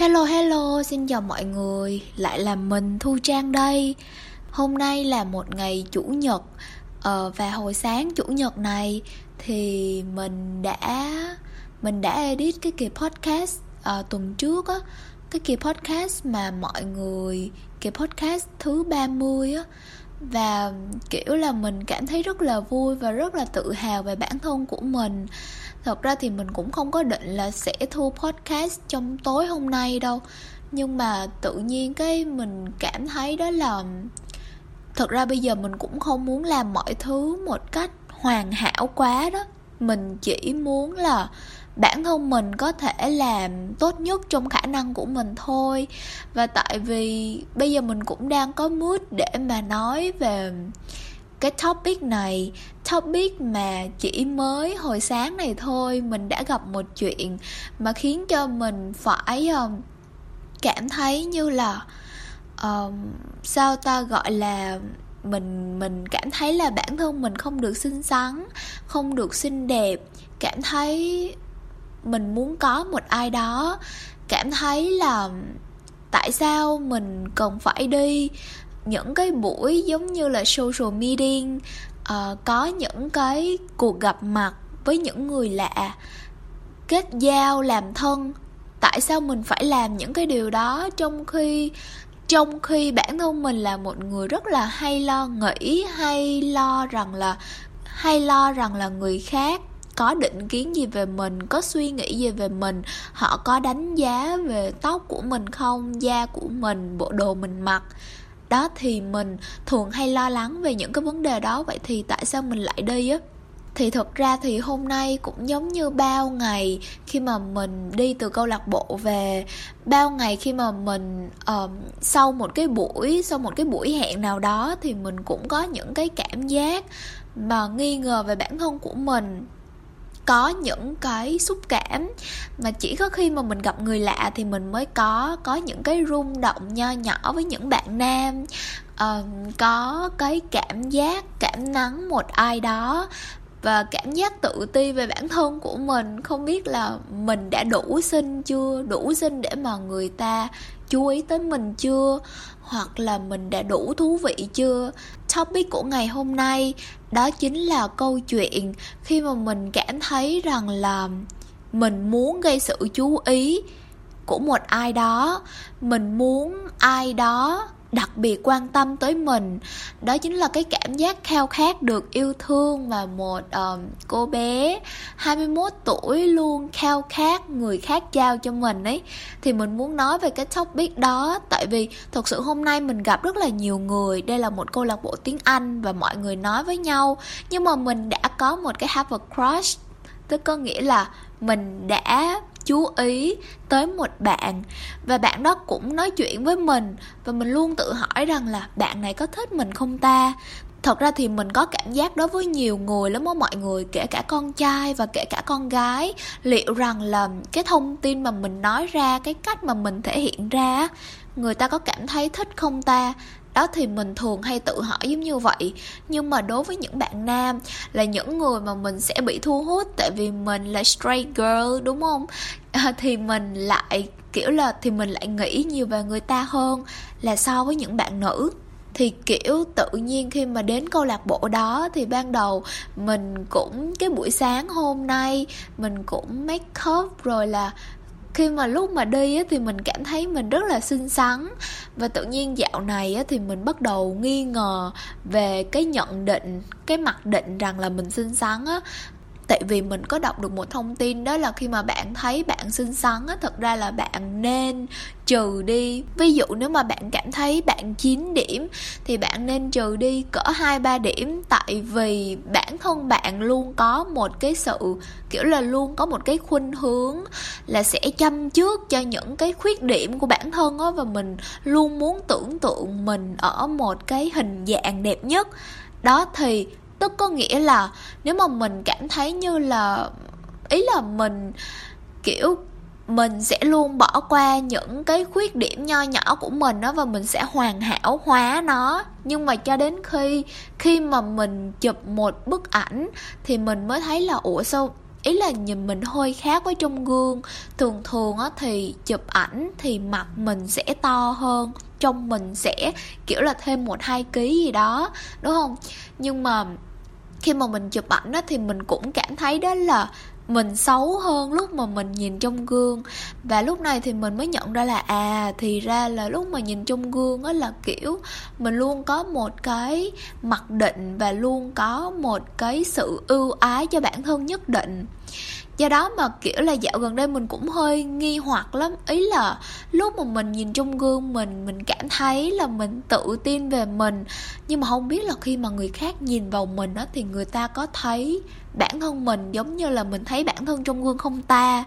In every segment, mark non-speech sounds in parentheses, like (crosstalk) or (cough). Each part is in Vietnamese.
Hello hello, xin chào mọi người, lại là mình Thu Trang đây. Hôm nay là một ngày Chủ nhật. Ờ, Và hồi sáng Chủ nhật này thì mình đã mình đã edit cái kỳ podcast à, tuần trước á. Cái kỳ podcast mà mọi người, kỳ podcast thứ 30 á. Và, kiểu là, mình cảm thấy rất là vui và rất là tự hào về bản thân của mình. Thật ra thì mình cũng không có định là sẽ thu podcast trong tối hôm nay đâu. Nhưng mà tự nhiên cái mình cảm thấy đó là, thật ra bây giờ mình cũng không muốn làm mọi thứ một cách hoàn hảo quá đó. Mình chỉ muốn là bản thân mình có thể làm tốt nhất trong khả năng của mình thôi. Và tại vì bây giờ mình cũng đang có mood để mà nói về cái topic này. Topic mà chỉ mới hồi sáng này thôi mình đã gặp một chuyện mà khiến cho mình phải um, cảm thấy như là um, sao ta gọi là mình mình cảm thấy là bản thân mình không được xinh xắn không được xinh đẹp cảm thấy mình muốn có một ai đó cảm thấy là tại sao mình cần phải đi. Những cái buổi giống như là social meeting uh, có những cái cuộc gặp mặt với những người lạ kết giao làm thân. Tại sao mình phải làm những cái điều đó trong khi trong khi bản thân mình là một người rất là hay lo nghĩ hay lo rằng là hay lo rằng là người khác? Có định kiến gì về mình có suy nghĩ gì về mình họ có đánh giá về tóc của mình không da của mình bộ đồ mình mặc. Đó thì mình thường hay lo lắng về những cái vấn đề đó. Vậy thì tại sao mình lại đi á? Thì thật ra thì hôm nay cũng giống như bao ngày khi mà mình đi từ câu lạc bộ về bao ngày khi mà mình uh, sau một cái buổi sau một cái buổi hẹn nào đó thì mình cũng có những cái cảm giác mà nghi ngờ về bản thân của mình có những cái xúc cảm. Mà chỉ có khi mà mình gặp người lạ thì mình mới có có những cái rung động nho nhỏ với những bạn nam. Uh, có cái cảm giác cảm nắng một ai đó và cảm giác tự ti về bản thân của mình. Không biết là mình đã đủ xinh chưa đủ xinh để mà người ta chú ý tới mình chưa? Hoặc là mình đã đủ thú vị chưa? Topic của ngày hôm nay, đó chính là câu chuyện khi mà mình cảm thấy rằng là mình muốn gây sự chú ý của một ai đó, mình muốn ai đó đặc biệt quan tâm tới mình. Đó chính là cái cảm giác khao khát được yêu thương mà một um, cô bé 21 tuổi luôn khao khát người khác trao cho mình ấy. Thì mình muốn nói về cái topic đó tại vì thật sự hôm nay mình gặp rất là nhiều người. Đây là một câu lạc bộ tiếng Anh và mọi người nói với nhau. Nhưng mà mình đã có một cái have a crush tức có nghĩa là mình đã chú ý tới một bạn. Và bạn đó cũng nói chuyện với mình và mình luôn tự hỏi rằng là bạn này có thích mình không ta? Thật ra thì mình có cảm giác đối với nhiều người lắm á mọi người, kể cả con trai và kể cả con gái. Liệu rằng là cái thông tin mà mình nói ra, cái cách mà mình thể hiện ra người ta có cảm thấy thích không ta? Đó thì mình thường hay tự hỏi giống như vậy. Nhưng mà đối với những bạn nam là những người mà mình sẽ bị thu hút tại vì mình là straight girl đúng không? À, thì mình lại kiểu là thì mình lại nghĩ nhiều về người ta hơn là so với những bạn nữ. Thì kiểu tự nhiên khi mà đến câu lạc bộ đó thì ban đầu mình cũng cái buổi sáng hôm nay mình cũng make up rồi là khi mà lúc mà đi á, thì mình cảm thấy mình rất là xinh xắn. Và tự nhiên dạo này á, thì mình bắt đầu nghi ngờ về cái nhận định cái mặc định rằng là mình xinh xắn á tại vì mình có đọc được một thông tin đó là khi mà bạn thấy bạn xinh xắn á, thật ra là bạn nên trừ đi. Ví dụ nếu mà bạn cảm thấy bạn 9 điểm thì bạn nên trừ đi cỡ hai, ba điểm. Tại vì bản thân bạn luôn có một cái sự, kiểu là, luôn có một cái khuynh hướng là sẽ chăm trước cho những cái khuyết điểm của bản thân á, và mình luôn muốn tưởng tượng mình ở một cái hình dạng đẹp nhất. Đó thì tức có nghĩa là nếu mà mình cảm thấy như là, ý là mình, kiểu, mình sẽ luôn bỏ qua những cái khuyết điểm nho nhỏ của mình đó và mình sẽ hoàn hảo hóa nó. Nhưng mà cho đến khi khi mà mình chụp một bức ảnh thì mình mới thấy là, ủa sao, ý là nhìn mình hơi khác với trong gương. Thường thường á thì chụp ảnh thì mặt mình sẽ to hơn trong mình sẽ kiểu là thêm một hai ký gì đó, đúng không? Nhưng mà khi mà mình chụp ảnh đó thì mình cũng cảm thấy đó là mình xấu hơn lúc mà mình nhìn trong gương. Và lúc này thì mình mới nhận ra là à thì ra là lúc mà nhìn trong gương á là, kiểu, mình luôn có một cái mặc định và luôn có một cái sự ưu ái cho bản thân nhất định do đó mà, kiểu là, dạo gần đây mình cũng hơi nghi hoặc lắm. Ý là lúc mà mình nhìn trong gương mình mình cảm thấy là mình tự tin về mình. Nhưng mà không biết là khi mà người khác nhìn vào mình đó thì người ta có thấy bản thân mình giống như là mình thấy bản thân trong gương không ta?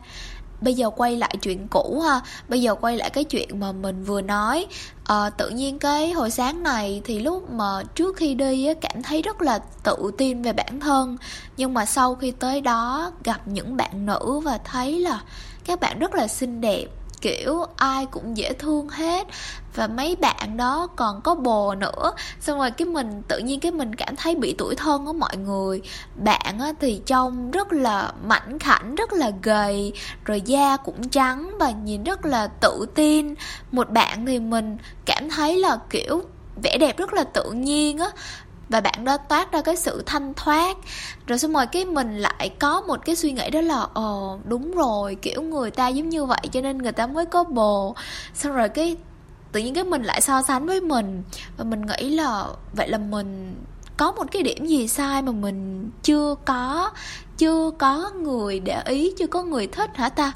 Bây giờ quay lại chuyện cũ ha. Bây giờ quay lại cái chuyện mà mình vừa nói. À, tự nhiên cái hồi sáng này thì lúc mà trước khi đi á, cảm thấy rất là tự tin về bản thân. Nhưng mà sau khi tới đó gặp những bạn nữ và thấy là các bạn rất là xinh đẹp kiểu ai cũng dễ thương hết. Và mấy bạn đó còn có bồ nữa. Xong rồi cái mình tự nhiên cái mình cảm thấy bị tuổi thân của mọi người. Bạn á, thì trông rất là mảnh khảnh rất là gầy rồi da cũng trắng và nhìn rất là tự tin. Một bạn thì mình cảm thấy là kiểu vẻ đẹp rất là tự nhiên á và bạn đó toát ra cái sự thanh thoát. Rồi xong rồi cái mình lại có một cái suy nghĩ đó là, ồ, đúng rồi, kiểu người ta giống như vậy cho nên người ta mới có bồ. Xong rồi cái tự nhiên cái mình lại so sánh với mình. Và mình nghĩ là, vậy là mình có một cái điểm gì sai mà mình chưa có chưa có người để ý, chưa có người thích hả ta?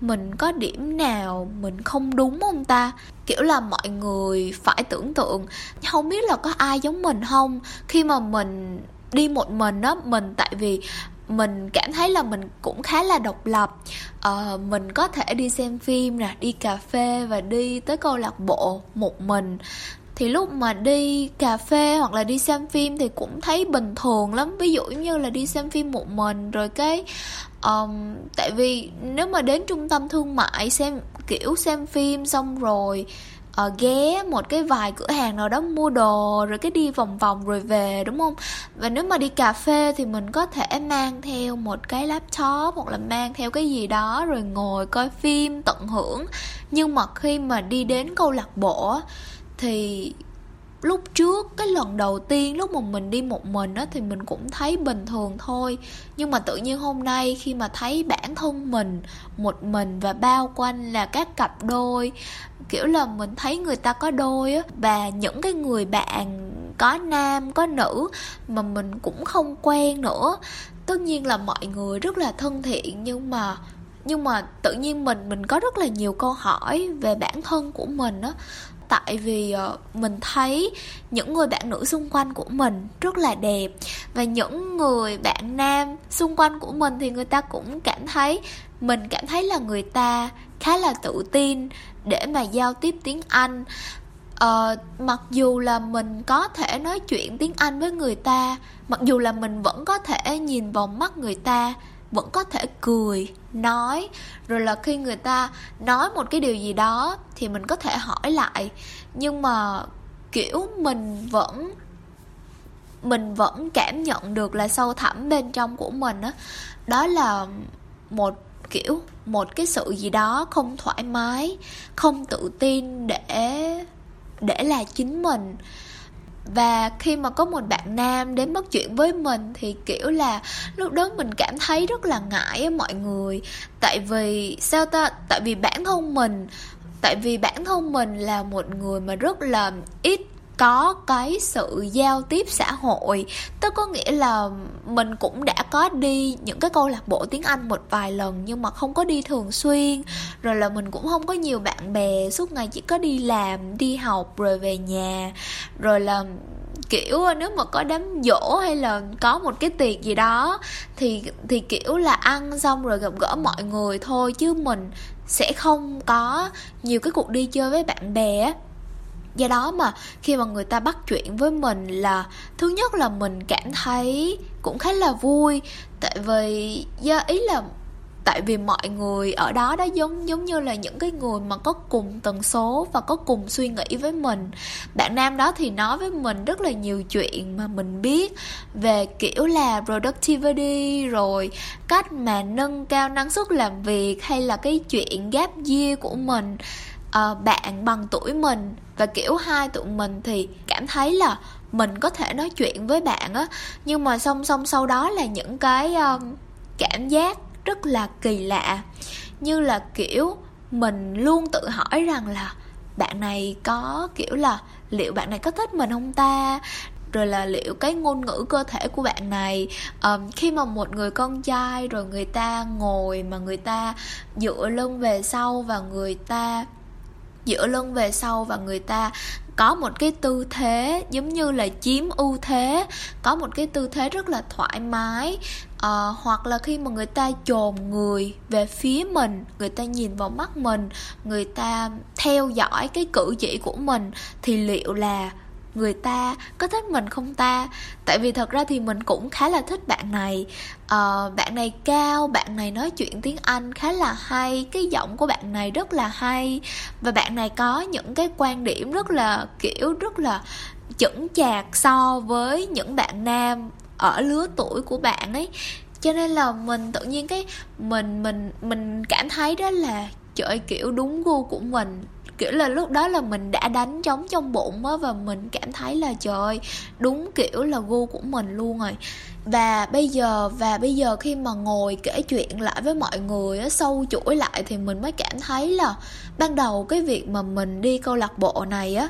Mình có điểm nào mình không đúng không ta? Kiểu là mọi người phải tưởng tượng không biết là có ai giống mình không? Khi mà mình đi một mình á mình tại vì mình cảm thấy là mình cũng khá là độc lập. À, mình có thể đi xem phim nè đi cà phê và đi tới câu lạc bộ một mình. Thì lúc mà đi cà phê hoặc là đi xem phim thì cũng thấy bình thường lắm. Ví dụ như là đi xem phim một mình rồi cái um, tại vì nếu mà đến trung tâm thương mại xem kiểu xem phim xong rồi uh, ghé một cái vài cửa hàng nào đó mua đồ rồi cái đi vòng vòng rồi về đúng không? Và nếu mà đi cà phê thì mình có thể mang theo một cái laptop hoặc là mang theo cái gì đó rồi ngồi coi phim tận hưởng. Nhưng mà khi mà đi đến câu lạc bộ thì lúc trước, cái lần đầu tiên lúc mà mình đi một mình á, thì mình cũng thấy bình thường thôi. Nhưng mà tự nhiên hôm nay khi mà thấy bản thân mình, một mình và bao quanh là các cặp đôi, kiểu là mình thấy người ta có đôi á, và những cái người bạn có nam, có nữ mà mình cũng không quen nữa. Tất nhiên là mọi người rất là thân thiện nhưng mà nhưng mà tự nhiên mình mình có rất là nhiều câu hỏi về bản thân của mình á tại vì ờ, mình thấy những người bạn nữ xung quanh của mình rất là đẹp. Và những người bạn nam xung quanh của mình thì người ta cũng cảm thấy mình cảm thấy là người ta khá là tự tin để mà giao tiếp tiếng anh. Uh, mặc dù là mình có thể nói chuyện tiếng anh với người ta mặc dù là mình vẫn có thể nhìn vào mắt người ta vẫn có thể cười nói. Rồi là khi người ta nói một cái điều gì đó thì mình có thể hỏi lại. Nhưng mà kiểu mình vẫn mình vẫn cảm nhận được là sâu thẳm bên trong của mình á. Đó, đó là một kiểu một cái sự gì đó không thoải mái không tự tin để để là chính mình và khi mà có một bạn nam đến bắt chuyện với mình thì, kiểu là, lúc đó mình cảm thấy rất là ngại á mọi người. Tại vì, sao ta, tại vì bản thân mình, tại vì bản thân mình là một người mà rất là ít có cái sự giao tiếp xã hội. Tức có nghĩa là mình cũng đã có đi những cái câu lạc bộ tiếng anh một vài lần nhưng mà không có đi thường xuyên. Rồi là mình cũng không có nhiều bạn bè, suốt ngày chỉ có đi làm, đi học rồi về nhà. Rồi là, kiểu, nếu mà có đám dỗ hay là có một cái tiệc gì đó thì thì, kiểu là, ăn xong rồi gặp gỡ mọi người thôi. Chứ mình sẽ không có nhiều cái cuộc đi chơi với bạn bè do đó mà, khi mà người ta bắt chuyện với mình là, thứ nhất là mình cảm thấy cũng khá là vui. Tại vì, do ý là tại vì mọi người ở đó đó giống giống như là những cái người mà có cùng tần số và có cùng suy nghĩ với mình. Bạn nam đó thì nói với mình rất là nhiều chuyện mà mình biết về kiểu là productivity, rồi cách mà nâng cao năng suất làm việc hay là cái chuyện gap year của mình uh, bạn bằng tuổi mình và kiểu hai tụi mình thì cảm thấy là mình có thể nói chuyện với bạn á. Nhưng mà song song sau đó là những cái uh, cảm giác rất là kỳ lạ. Như là kiểu mình luôn tự hỏi rằng là bạn này có kiểu là liệu bạn này có thích mình không ta? Rồi là liệu cái ngôn ngữ cơ thể của bạn này um, khi mà một người con trai rồi người ta ngồi mà người ta dựa lưng về sau và người ta giữa lưng về sau và người ta có một cái tư thế giống như là chiếm ưu thế có một cái tư thế rất là thoải mái. À, hoặc là khi mà người ta chồm người về phía mình người ta nhìn vào mắt mình người ta theo dõi cái cử chỉ của mình thì liệu là người ta có thích mình không ta? Tại vì thật ra thì mình cũng khá là thích bạn này. Uh, bạn này cao bạn này nói chuyện tiếng anh khá là hay cái giọng của bạn này rất là hay. Và bạn này có những cái quan điểm rất là kiểu rất là chững chạc so với những bạn nam ở lứa tuổi của bạn ấy. Cho nên là mình tự nhiên cái mình mình mình cảm thấy đó là trời kiểu đúng gu của mình kiểu là lúc đó là mình đã đánh trống trong bụng á và mình cảm thấy là trời đúng kiểu là gu của mình luôn rồi. Và bây giờ và bây giờ khi mà ngồi kể chuyện lại với mọi người á sâu chuỗi lại thì mình mới cảm thấy là ban đầu cái việc mà mình đi câu lạc bộ này á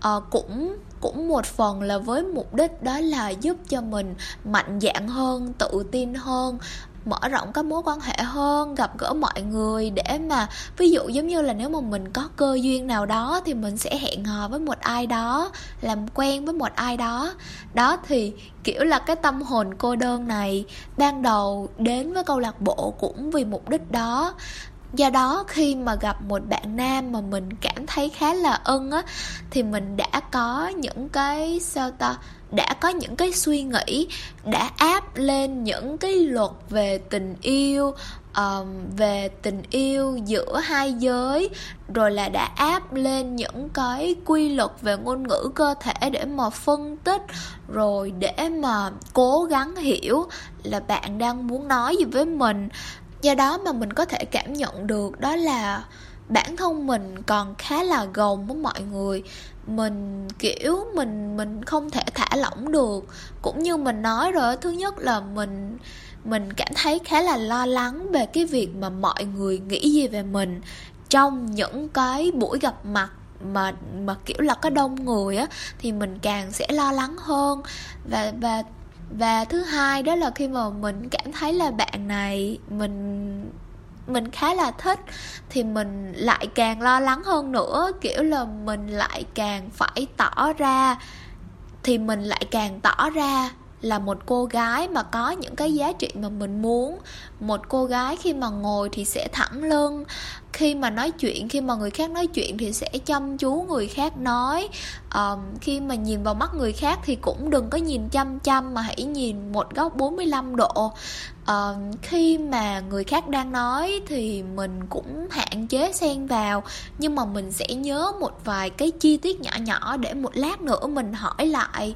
à, cũng cũng một phần là với mục đích đó là giúp cho mình mạnh dạn hơn tự tin hơn mở rộng các mối quan hệ hơn, gặp gỡ mọi người để mà, ví dụ giống như là nếu mà mình có cơ duyên nào đó thì mình sẽ hẹn hò với một ai đó, làm quen với một ai đó. Đó thì, kiểu là, cái tâm hồn cô đơn này ban đầu đến với câu lạc bộ cũng vì mục đích đó do đó khi mà gặp một bạn nam mà mình cảm thấy khá là ưng á thì mình đã có những cái sao ta đã có những cái suy nghĩ đã áp lên những cái luật về tình yêu um, về tình yêu giữa hai giới rồi là đã áp lên những cái quy luật về ngôn ngữ cơ thể để mà phân tích rồi để mà cố gắng hiểu là bạn đang muốn nói gì với mình do đó mà mình có thể cảm nhận được đó là bản thân mình còn khá là gồng với mọi người. Mình, kiểu, mình mình không thể thả lỏng được. Cũng như mình nói rồi, thứ nhất là mình mình cảm thấy khá là lo lắng về cái việc mà mọi người nghĩ gì về mình. Trong những cái buổi gặp mặt mà mà kiểu là có đông người á, thì mình càng sẽ lo lắng hơn. Và và và thứ hai đó là khi mà mình cảm thấy là bạn này mình mình khá là thích thì mình lại càng lo lắng hơn nữa. Kiểu là mình lại càng phải tỏ ra, thì mình lại càng tỏ ra là một cô gái mà có những cái giá trị mà mình muốn. Một cô gái khi mà ngồi thì sẽ thẳng lưng khi mà nói chuyện khi mà người khác nói chuyện thì sẽ chăm chú người khác nói. Um, khi mà nhìn vào mắt người khác thì cũng đừng có nhìn chăm chăm mà hãy nhìn một góc 45 độ. Um, khi mà người khác đang nói thì mình cũng hạn chế xen vào nhưng mà mình sẽ nhớ một vài cái chi tiết nhỏ nhỏ để một lát nữa mình hỏi lại.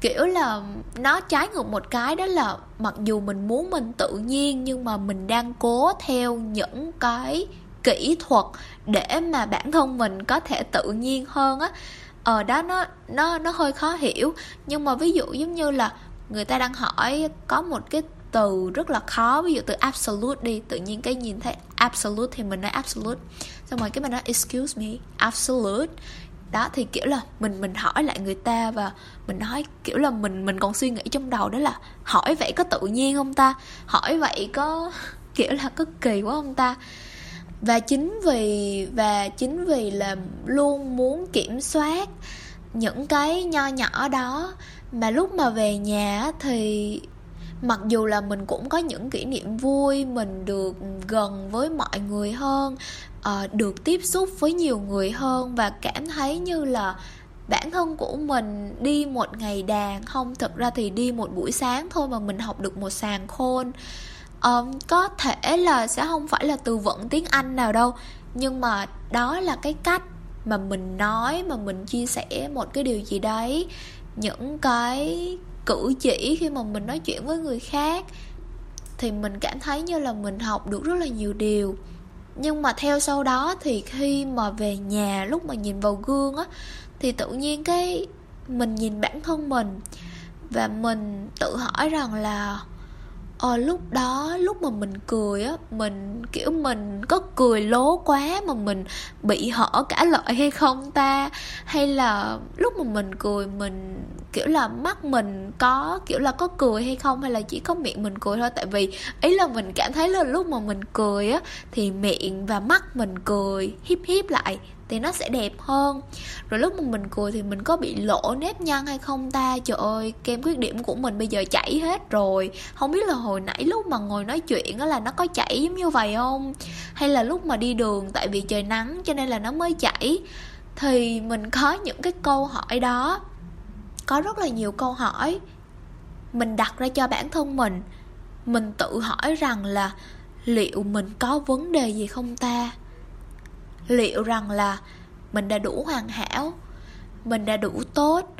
Kiểu là nó trái ngược một cái đó là mặc dù mình muốn mình tự nhiên nhưng mà mình đang cố theo những cái kỹ thuật để mà bản thân mình có thể tự nhiên hơn á. Ở ờ, đó nó nó nó hơi khó hiểu. Nhưng mà ví dụ giống như là người ta đang hỏi có một cái từ rất là khó ví dụ từ absolute đi tự nhiên cái nhìn thấy absolute thì mình nói absolute. Xong rồi cái mình nói excuse me absolute. Đó thì kiểu là mình mình hỏi lại người ta và mình nói kiểu là mình mình còn suy nghĩ trong đầu đó là hỏi vậy có tự nhiên không ta? Hỏi vậy có (laughs) kiểu là có kỳ quá không ta? Và chính vì, và chính vì là luôn muốn kiểm soát những cái nho nhỏ đó. Mà lúc mà về nhà thì mặc dù là mình cũng có những kỷ niệm vui, mình được gần với mọi người hơn ờ, được tiếp xúc với nhiều người hơn và cảm thấy như là bản thân của mình đi một ngày đàn không, thực ra thì đi một buổi sáng thôi mà mình học được một sàn khôn um, có thể là sẽ không phải là từ vựng tiếng anh nào đâu nhưng mà đó là cái cách mà mình nói mà mình chia sẻ một cái điều gì đấy những cái cử chỉ khi mà mình nói chuyện với người khác thì mình cảm thấy như là mình học được rất là nhiều điều. Nhưng mà theo sau đó thì khi mà về nhà lúc mà nhìn vào gương á thì tự nhiên cái mình nhìn bản thân mình và mình tự hỏi rằng là ờ lúc đó, lúc mà mình cười á, mình, kiểu, mình có cười lố quá mà mình bị hở cả lợi hay không ta? Hay là lúc mà mình cười, mình, kiểu là, mắt mình có, kiểu là, có cười hay không? Hay là chỉ có miệng mình cười thôi? Tại vì ý là mình cảm thấy là lúc mà mình cười á, thì miệng và mắt mình cười, híp híp lại thì nó sẽ đẹp hơn. Rồi lúc mà mình cười thì mình có bị lỗ nếp nhăn hay không ta? Trời ơi, kem khuyết điểm của mình bây giờ chảy hết rồi. Không biết là hồi nãy lúc mà ngồi nói chuyện á là nó có chảy giống như vậy không? Hay là lúc mà đi đường tại vì trời nắng cho nên là nó mới chảy? Thì mình có những cái câu hỏi đó. Có rất là nhiều câu hỏi. Mình đặt ra cho bản thân mình. Mình tự hỏi rằng là liệu mình có vấn đề gì không ta? Liệu rằng là mình đã đủ hoàn hảo, mình đã đủ tốt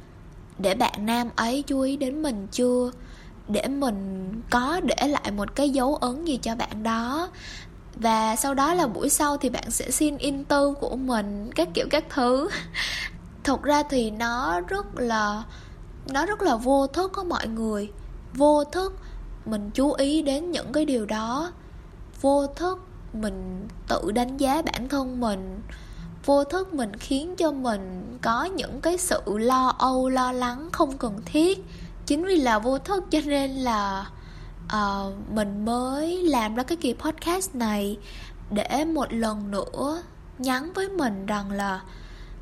để bạn nam ấy chú ý đến mình chưa? Để mình có để lại một cái dấu ấn gì cho bạn đó. Và sau đó là buổi sau thì bạn sẽ xin in tư của mình, các kiểu các thứ. (laughs) Thật ra thì nó rất là, nó rất là vô thức có mọi người. Vô thức, mình chú ý đến những cái điều đó. Vô thức mình tự đánh giá bản thân mình vô thức mình khiến cho mình có những cái sự lo âu lo lắng không cần thiết. Chính vì là vô thức cho nên là uh, mình mới làm ra cái kỳ podcast này để một lần nữa nhắn với mình rằng là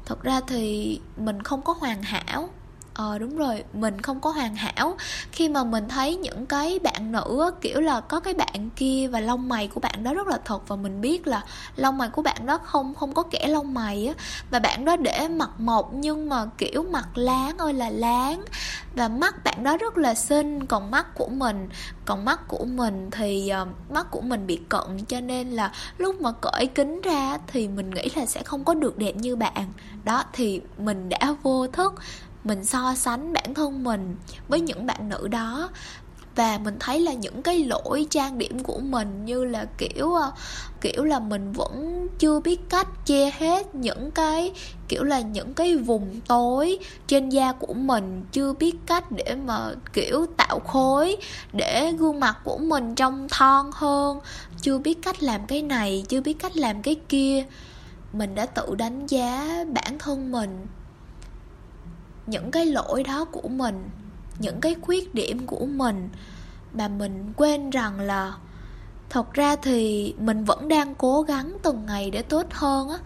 thật ra thì mình không có hoàn hảo ờ đúng rồi mình không có hoàn hảo. Khi mà mình thấy những cái bạn nữ kiểu là có cái bạn kia và lông mày của bạn đó rất là thật và mình biết là lông mày của bạn đó không không có kẻ lông mày á và bạn đó để mặt mộc nhưng mà kiểu mặt láng ơi là láng. Và mắt bạn đó rất là xinh còn mắt của mình còn mắt của mình thì uh, mắt của mình bị cận cho nên là lúc mà cởi kính ra thì mình nghĩ là sẽ không có được đẹp như bạn. Đó thì mình đã vô thức mình so sánh bản thân mình với những bạn nữ đó. Và mình thấy là những cái lỗi trang điểm của mình như là kiểu ờ, kiểu là mình vẫn chưa biết cách che hết những cái, kiểu là những cái vùng tối trên da của mình, chưa biết cách để mà, kiểu, tạo khối để gương mặt của mình trông thon hơn, chưa biết cách làm cái này, chưa biết cách làm cái kia. Mình đã tự đánh giá bản thân mình những cái lỗi đó của mình những cái khuyết điểm của mình mà mình quên rằng là thật ra thì mình vẫn đang cố gắng từng ngày để tốt hơn á.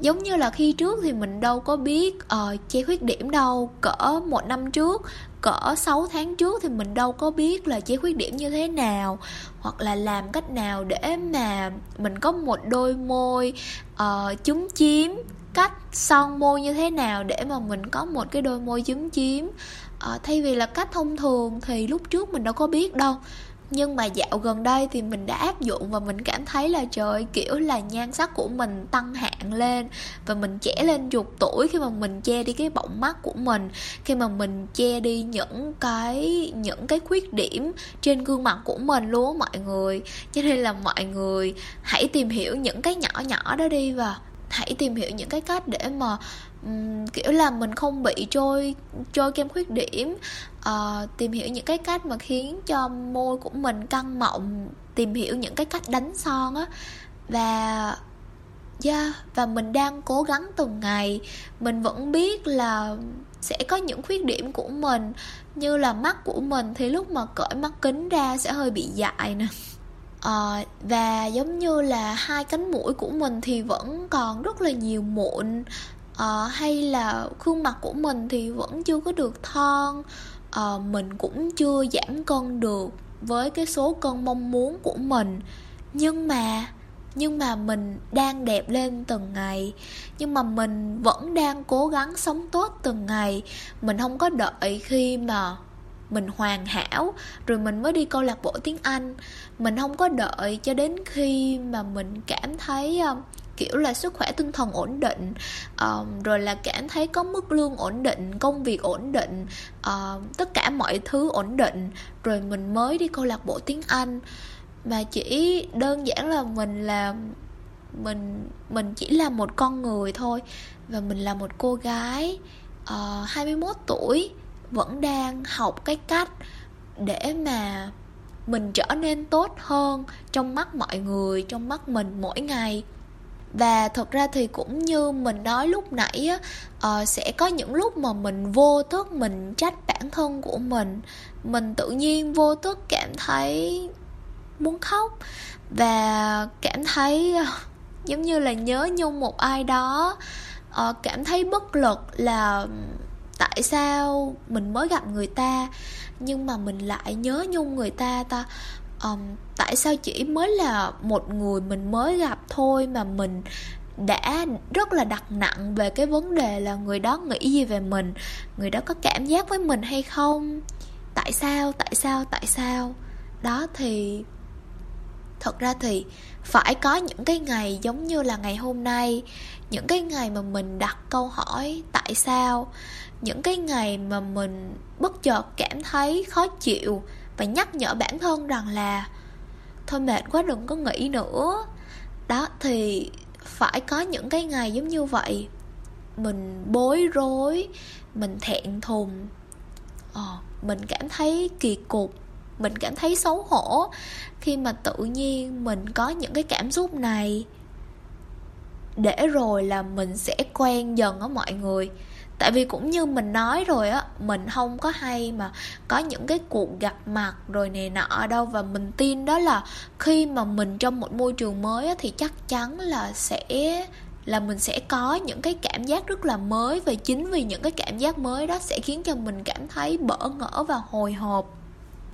Giống như là khi trước thì mình đâu có biết uh, che khuyết điểm đâu cỡ một năm trước cỡ 6 tháng trước thì mình đâu có biết là che khuyết điểm như thế nào hoặc là làm cách nào để mà mình có một đôi môi uh, chúng chím cách son môi như thế nào để mà mình có một cái đôi môi chúm chím à, thay vì là cách thông thường thì lúc trước mình đâu có biết đâu. Nhưng mà dạo gần đây thì mình đã áp dụng và mình cảm thấy là trời kiểu là nhan sắc của mình tăng hạng lên và mình trẻ lên chục tuổi khi mà mình che đi cái bọng mắt của mình khi mà mình che đi những cái những cái khuyết điểm trên gương mặt của mình luôn mọi người. Cho nên là mọi người hãy tìm hiểu những cái nhỏ nhỏ đó đi và hãy tìm hiểu những cái cách để mà um, kiểu là mình không bị trôi trôi kem khuyết điểm. Uh, tìm hiểu những cái cách mà khiến cho môi của mình căng mọng tìm hiểu những cái cách đánh son á. Và yeah, và mình đang cố gắng từng ngày. Mình vẫn biết là sẽ có những khuyết điểm của mình. Như là mắt của mình thì lúc mà cởi mắt kính ra sẽ hơi bị dại nè à, và giống như là hai cánh mũi của mình thì vẫn còn rất là nhiều mụn. À, hay là khuôn mặt của mình thì vẫn chưa có được thon. À, mình cũng chưa giảm cân được với cái số cân mong muốn của mình. Nhưng mà nhưng mà mình đang đẹp lên từng ngày. Nhưng mà mình vẫn đang cố gắng sống tốt từng ngày. Mình không có đợi khi mà mình hoàn hảo rồi mình mới đi câu lạc bộ tiếng anh mình không có đợi cho đến khi mà mình cảm thấy um, kiểu là sức khỏe tinh thần ổn định um, rồi là cảm thấy có mức lương ổn định công việc ổn định uh, tất cả mọi thứ ổn định rồi mình mới đi câu lạc bộ tiếng anh. Mà chỉ đơn giản là mình là mình mình chỉ là một con người thôi và mình là một cô gái uh, 21 tuổi vẫn đang học cái cách để mà mình trở nên tốt hơn trong mắt mọi người trong mắt mình mỗi ngày. Và thật ra thì cũng như mình nói lúc nãy á uh, sẽ có những lúc mà mình vô thức mình trách bản thân của mình. Mình tự nhiên vô thức cảm thấy muốn khóc và cảm thấy uh, giống như là nhớ nhung một ai đó. Uh, cảm thấy bất lực là tại sao mình mới gặp người ta? Nhưng mà mình lại nhớ nhung người ta ta. Um, tại sao chỉ mới là một người mình mới gặp thôi mà mình đã rất là đặt nặng về cái vấn đề là người đó nghĩ gì về mình? Người đó có cảm giác với mình hay không? Tại sao tại sao tại sao? Đó thì thật ra thì phải có những cái ngày giống như là ngày hôm nay những cái ngày mà mình đặt câu hỏi tại sao những cái ngày mà mình bất chợt cảm thấy khó chịu và nhắc nhở bản thân rằng là thôi mệt quá đừng có nghĩ nữa. Đó thì phải có những cái ngày giống như vậy. Mình bối rối mình thẹn thùng. Ờ, mình cảm thấy kỳ cục mình cảm thấy xấu hổ khi mà tự nhiên mình có những cái cảm xúc này. Để rồi là mình sẽ quen dần ở mọi người. Tại vì cũng như mình nói rồi á mình không có hay mà có những cái cuộc gặp mặt rồi này nọ đâu. Và mình tin đó là khi mà mình trong một môi trường mới á, thì chắc chắn là sẽ là mình sẽ có những cái cảm giác rất là mới. Và chính vì những cái cảm giác mới đó sẽ khiến cho mình cảm thấy bỡ ngỡ và hồi hộp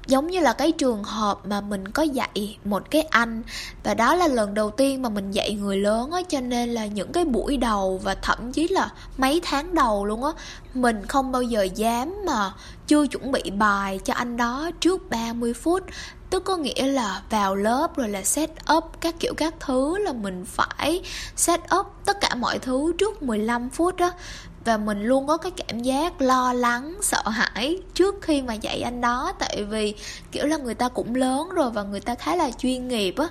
giống như là cái trường hợp mà mình có dạy một cái anh, và đó là lần đầu tiên mà mình dạy người lớn á, cho nên là những cái buổi đầu và thậm chí là mấy tháng đầu luôn á, mình không bao giờ dám mà chưa chuẩn bị bài cho anh đó trước 30 phút. Tức có nghĩa là vào lớp rồi là set up các kiểu các thứ là mình phải set up tất cả mọi thứ trước 15 phút đó và mình luôn có cái cảm giác lo lắng, sợ hãi trước khi mà dạy anh đó. Tại vì, kiểu là, người ta cũng lớn rồi và người ta khá là chuyên nghiệp á.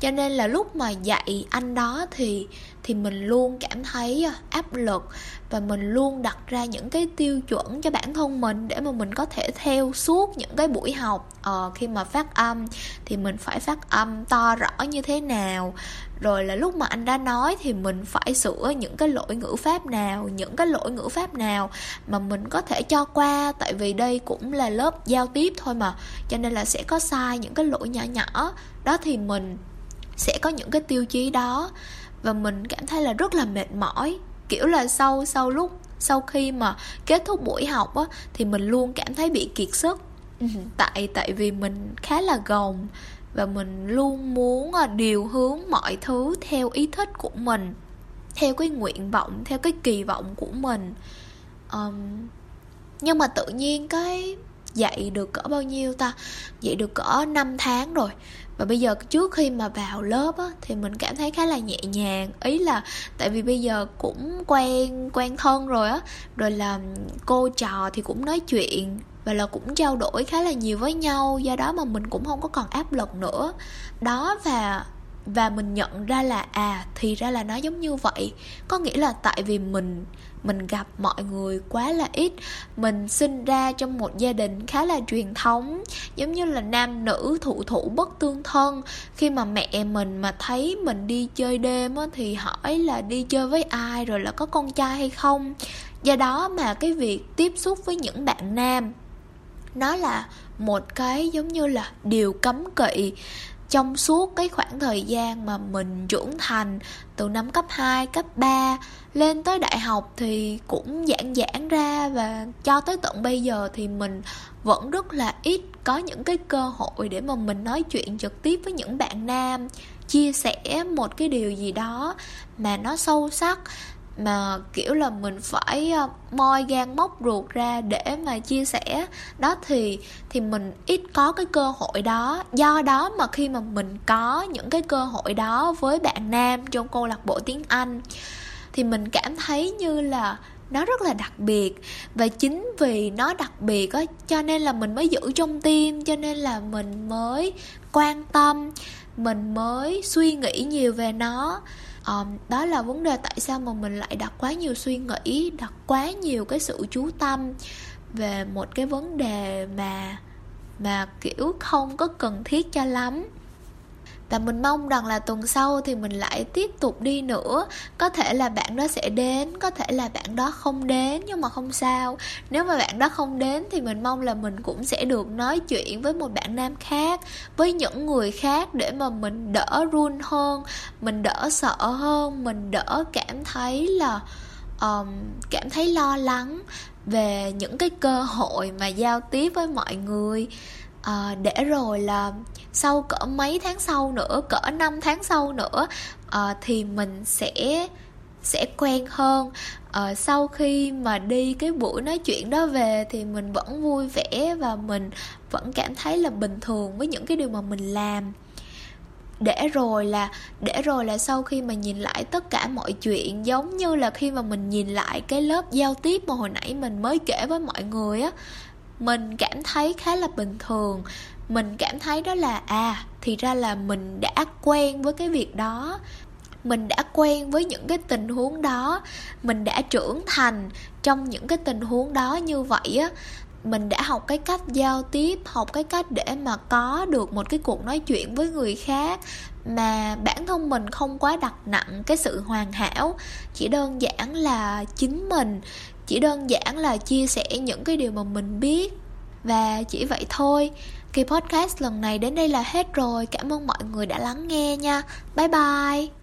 Cho nên là lúc mà dạy anh đó thì thì mình luôn cảm thấy à, áp lực và mình luôn đặt ra những cái tiêu chuẩn cho bản thân mình để mà mình có thể theo suốt những cái buổi học. Ờ, khi mà phát âm thì mình phải phát âm to rõ như thế nào. Rồi là lúc mà anh đã nói thì mình phải sửa những cái lỗi ngữ pháp nào những cái lỗi ngữ pháp nào mà mình có thể cho qua. Tại vì đây cũng là lớp giao tiếp thôi mà cho nên là sẽ có sai những cái lỗi nhỏ nhỏ. Đó thì mình sẽ có những cái tiêu chí đó. Và mình cảm thấy là rất là mệt mỏi kiểu là sau sau lúc sau khi mà kết thúc buổi học á thì mình luôn cảm thấy bị kiệt sức. Ừ, tại tại vì mình khá là gồng và mình luôn muốn à, điều hướng mọi thứ theo ý thích của mình theo cái nguyện vọng theo cái kỳ vọng của mình. Um, nhưng mà tự nhiên cái dạy được cỡ bao nhiêu ta? Dạy được cỡ 5 tháng rồi. Và bây giờ trước khi mà vào lớp á, thì mình cảm thấy khá là nhẹ nhàng. Ý là tại vì bây giờ cũng quen quen thân rồi á. Rồi là cô trò thì cũng nói chuyện và là cũng trao đổi khá là nhiều với nhau. Do đó mà mình cũng không có còn áp lực nữa. Đó và và mình nhận ra là à thì ra là nó giống như vậy. Có nghĩa là tại vì mình mình gặp mọi người quá là ít. Mình sinh ra trong một gia đình khá là truyền thống giống như là nam nữ thụ thủ bất tương thân. Khi mà mẹ mình mà thấy mình đi chơi đêm á, thì hỏi là đi chơi với ai rồi là có con trai hay không. Do đó mà cái việc tiếp xúc với những bạn nam nó là một cái giống như là điều cấm kỵ trong suốt cái khoảng thời gian mà mình trưởng thành từ năm cấp 2, cấp 3 lên tới đại học thì cũng giãn giãn ra và cho tới tận bây giờ thì mình vẫn rất là ít có những cái cơ hội để mà mình nói chuyện trực tiếp với những bạn nam chia sẻ một cái điều gì đó mà nó sâu sắc mà, kiểu là, mình phải ờ, moi gan móc ruột ra để mà chia sẻ. Đó thì thì mình ít có cái cơ hội đó. Do đó mà khi mà mình có những cái cơ hội đó với bạn nam trong câu lạc bộ tiếng anh, thì mình cảm thấy như là nó rất là đặc biệt. Và chính vì nó đặc biệt á, cho nên là mình mới giữ trong tim, cho nên là mình mới quan tâm, mình mới suy nghĩ nhiều về nó um, đó là vấn đề tại sao mà mình lại đặt quá nhiều suy nghĩ đặt quá nhiều cái sự chú tâm về một cái vấn đề mà mà kiểu không có cần thiết cho lắm và mình mong rằng là tuần sau thì mình lại tiếp tục đi nữa. Có thể là bạn đó sẽ đến có thể là bạn đó không đến nhưng mà không sao. Nếu mà bạn đó không đến thì mình mong là mình cũng sẽ được nói chuyện với một bạn nam khác với những người khác để mà mình đỡ run hơn mình đỡ sợ hơn mình đỡ cảm thấy là um, cảm thấy lo lắng về những cái cơ hội mà giao tiếp với mọi người à, để rồi là sau cỡ mấy tháng sau nữa cỡ 5 tháng sau nữa à, thì mình sẽ sẽ quen hơn. À, sau khi mà đi cái buổi nói chuyện đó về thì mình vẫn vui vẻ và mình vẫn cảm thấy là bình thường với những cái điều mà mình làm. Để rồi là để rồi là sau khi mà nhìn lại tất cả mọi chuyện giống như là khi mà mình nhìn lại cái lớp giao tiếp mà hồi nãy mình mới kể với mọi người á mình cảm thấy khá là bình thường. Mình cảm thấy đó là à thì ra là mình đã quen với cái việc đó. Mình đã quen với những cái tình huống đó. Mình đã trưởng thành trong những cái tình huống đó như vậy á. Mình đã học cái cách giao tiếp, học cái cách để mà có được một cái cuộc nói chuyện với người khác. Mà bản thân mình không quá đặt nặng cái sự hoàn hảo. Chỉ đơn giản là chính mình chỉ đơn giản là chia sẻ những cái điều mà mình biết. Và chỉ vậy thôi. Kỳ podcast lần này đến đây là hết rồi. Cảm ơn mọi người đã lắng nghe nha. Bye bye.